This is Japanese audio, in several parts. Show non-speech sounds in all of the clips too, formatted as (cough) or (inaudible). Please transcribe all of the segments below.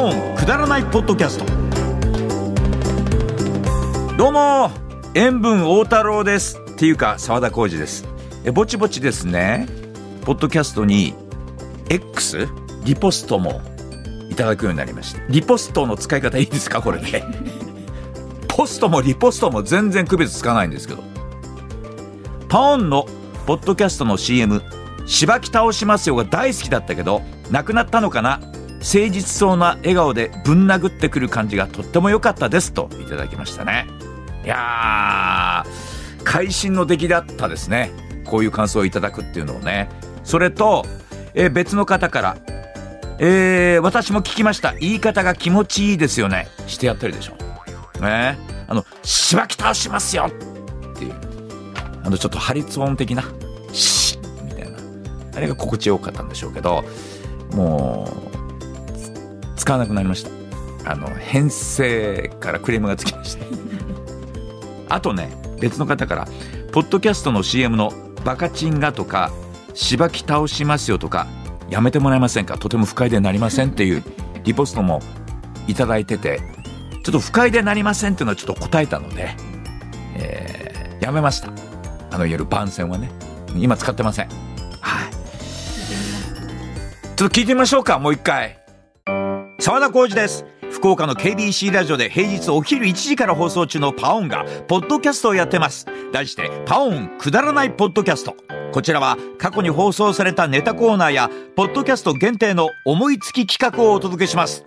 オンくだらないポッドキャスト。どうも塩分大太郎です。っていうか澤田浩二です。えぼちぼちですね。ポッドキャストに X リポストもいただくようになりましたリポストの使い方いいですか？これで (laughs) ポストもリポストも全然区別つかないんですけど。パオンのポッドキャストの CM しばき倒しますよが大好きだったけど亡くなったのかな？誠実そうな笑顔でぶん殴ってくる感じがとっても良かったですといただきましたね。いやー会心の出来だったですね。こういう感想をいただくっていうのをね。それと、えー別の方からえー私も聞きました。言い方が気持ちいいですよね。してやってるでしょ。ね。あのしばき倒しますよ。っていう。あのちょっと破裂音的なシッみたいな。あれが心地よかったんでしょうけどもう使わなくなりました。あの編成からクレームがつきました (laughs) あとね別の方からポッドキャストの CM のバカチンがとかしばき倒しますよとかやめてもらえませんか？とても不快でなりませんっていうリポストもいただいててちょっと不快でなりませんっていうのはちょっと答えたので、えーやめました。あのいわゆる番宣はね。今使ってません。はい。ちょっと聞いてみましょうかもう一回沢田浩二です。福岡の KBC ラジオで平日お昼1時から放送中のパオンがポッドキャストをやってます。題してパオンくだらないポッドキャスト。こちらは過去に放送されたネタコーナーやポッドキャスト限定の思いつき企画をお届けします。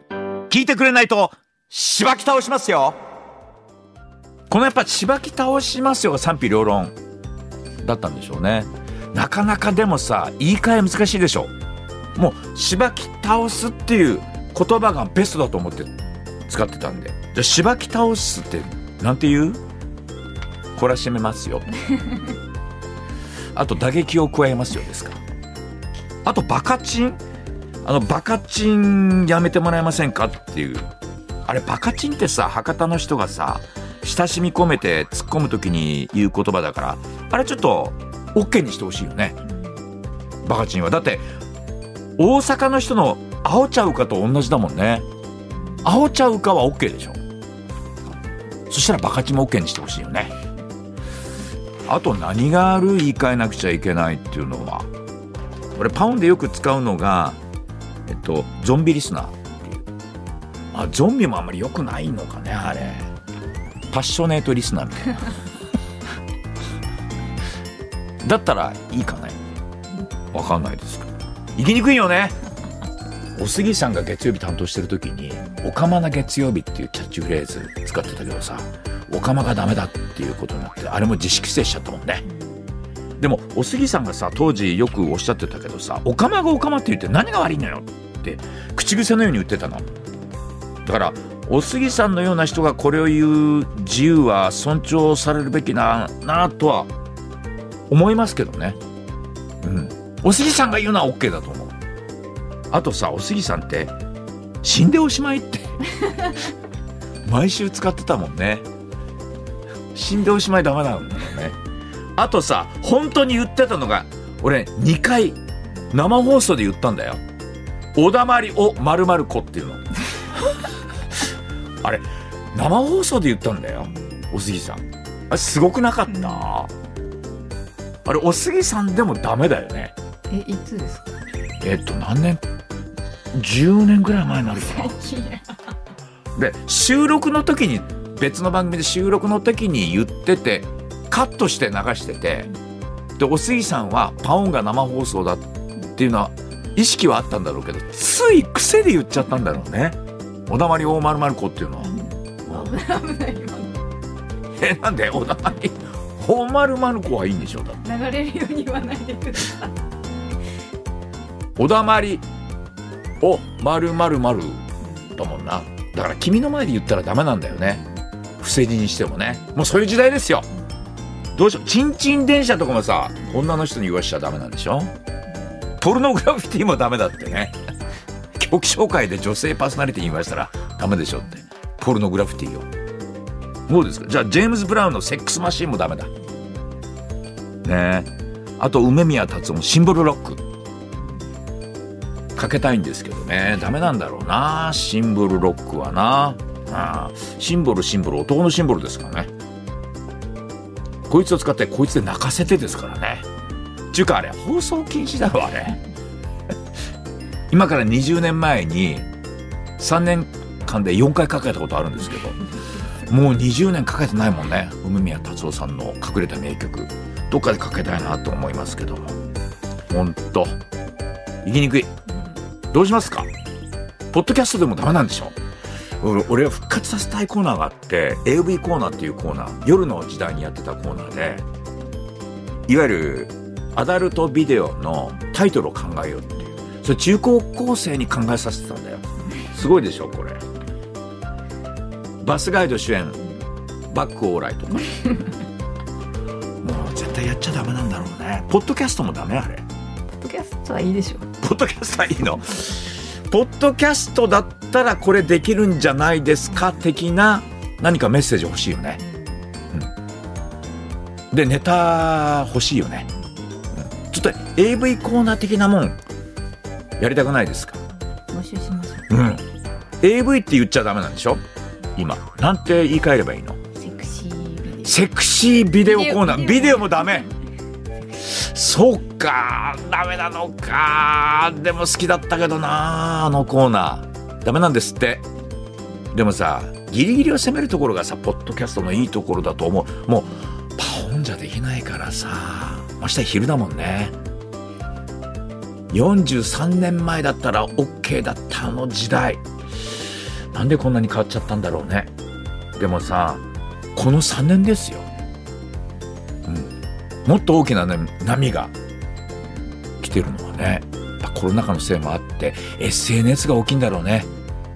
聞いてくれないとしばき倒しますよ。このやっぱしばき倒しますよが賛否両論だったんでしょうね。なかなかでもさ言い換え難しいでしょ。もうしばき倒すっていう言葉がベストだと思って使ってたんで。じゃあしばき倒すってなんて言う？懲らしめますよ。(laughs) あと打撃を加えますよですか。あとバカチン？あのバカチンやめてもらえませんかっていう。あれバカチンってさ博多の人がさ親しみ込めて突っ込む時に言う言葉だからあれちょっと OK にしてほしいよね。バカチンは。だって大阪の人の「あおちゃうか」と同じだもんね「あおちゃうか」は OK でしょ。そしたらバカチンも OK にしてほしいよね。あと何がある言い換えなくちゃいけないっていうのは。俺パウンでよく使うのがえっとゾンビリスナーっていう。あゾンビもあんまり良くないのかねあれ。パッショネートリスナーみたいな。(laughs) だったらいいかね。わかんないですけど。行きにくいよねおすぎさんが月曜日担当してる時に「おかまな月曜日」っていうキャッチフレーズ使ってたけどさおかまがダメだっていうことになってあれも自粛規制しちゃったもんね。でもおすぎさんがさ当時よくおっしゃってたけどさ「おかまがおかまって言って何が悪いのよ」って口癖のように言ってたの。だからおすぎさんのような人がこれを言う自由は尊重されるべきななとは思いますけどね。うん。おすぎさんが言うのは OK だと思う。あとさおすぎさんって死んでおしまいって毎週使ってたもんね。死んでおしまいダメなんだよね。あとさ本当に言ってたのが俺2回生放送で言ったんだよ「おだまりおまるまる子」っていうの。あれ生放送で言ったんだよおすぎさん。あれすごくなかった？あれおすぎさんでもダメだよね。えいつですか？えっと何年？10年ぐらい前になるかな。(laughs) で収録の時に別の番組で収録の時に言っててカットして流しててでおすぎさんはパオンが生放送だっていうのは意識はあったんだろうけどつい癖で言っちゃったんだろうね「おだまり大丸々子」っていうのは。危ない危ないえなんでおだまり大子はいいんでしょだって今流れるように言わないでください。おだまりお丸々丸だもんな。だから君の前で言ったらダメなんだよね。不正字にしてもね。もうそういう時代ですよ。どうしよう。チンチン電車とかもさ女の人に言わしちゃダメなんでしょ。ポルノグラフィティもダメだってね。(laughs) 曲紹介で女性パーソナリティに言わしたらダメでしょって。ポルノグラフィティを。どうですか？じゃあジェームズ・ブラウンのセックスマシーンもダメだ。ね。えあと梅宮達夫のシンボルロック。かけたいんですけどね。ダメなんだろうな。シンボルロックはな。あシンボルシンボル男のシンボルですからね。こいつを使ってこいつで泣かせてですからね。ちゅうかあれ放送禁止だろあれ。今から20年前に3年間で4回かけたことあるんですけどもう20年かけてないもんね。梅宮達夫さんの隠れた名曲。どっかでかけたいなと思いますけども。ほんと。行きにくい。どうしますか？ポッドキャストでもダメなんでしょ？俺俺は復活させたいコーナーがあって AV コーナーっていうコーナー夜の時代にやってたコーナーでいわゆるアダルトビデオのタイトルを考えようっていうそれ中高校生に考えさせてたんだよ。すごいでしょこれ。バスガイド主演バックオーライとか。(laughs) もう絶対やっちゃダメなんだろうね。ポッドキャストもダメあれ。ポッドキャストはいいでしょドキャスいいの。ポッドキャストだったらこれできるんじゃないですか？的な何かメッセージ欲しいよね、うん、でネタ欲しいよね、うん、ちょっと AV コーナー的なもんやりたくないですか？募集しましょうん。AV って言っちゃダメなんでしょ？今。なんて言い換えればいいの？うセクシービデオ。セクシービデオコーナー。ビデオもダメそうかダメなのか。でも好きだったけどなあのコーナー。ダメなんですって。でもさギリギリを攻めるところがさポッドキャストのいいところだと思う。もうパオンじゃできないからさ明日昼だもんね。43年前だったら OK だったあの時代。なんでこんなに変わっちゃったんだろうね。でもさこの3年ですよ、もっと大きな、ね、波が来てるのはねコロナ禍のせいもあって SNS が大きいんだろうね。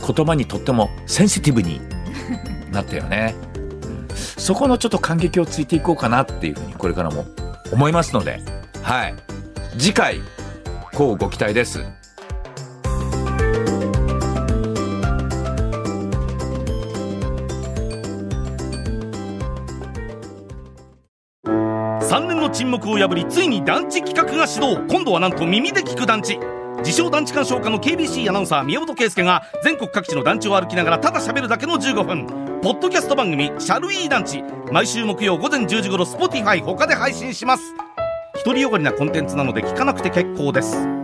言葉にとってもセンシティブになったよね、うん、そこのちょっと感激をついていこうかなっていうふうにこれからも思いますのではい。次回こうご期待です。3年の沈黙を破りついに団地企画が始動。今度はなんと耳で聞く団地。自称団地鑑賞家の KBC アナウンサー宮本圭介が全国各地の団地を歩きながらただ喋るだけの15分。ポッドキャスト番組「シャルイー団地」毎週木曜午前10時頃 Spotify 他で配信します。独りよがりなコンテンツなので聞かなくて結構です。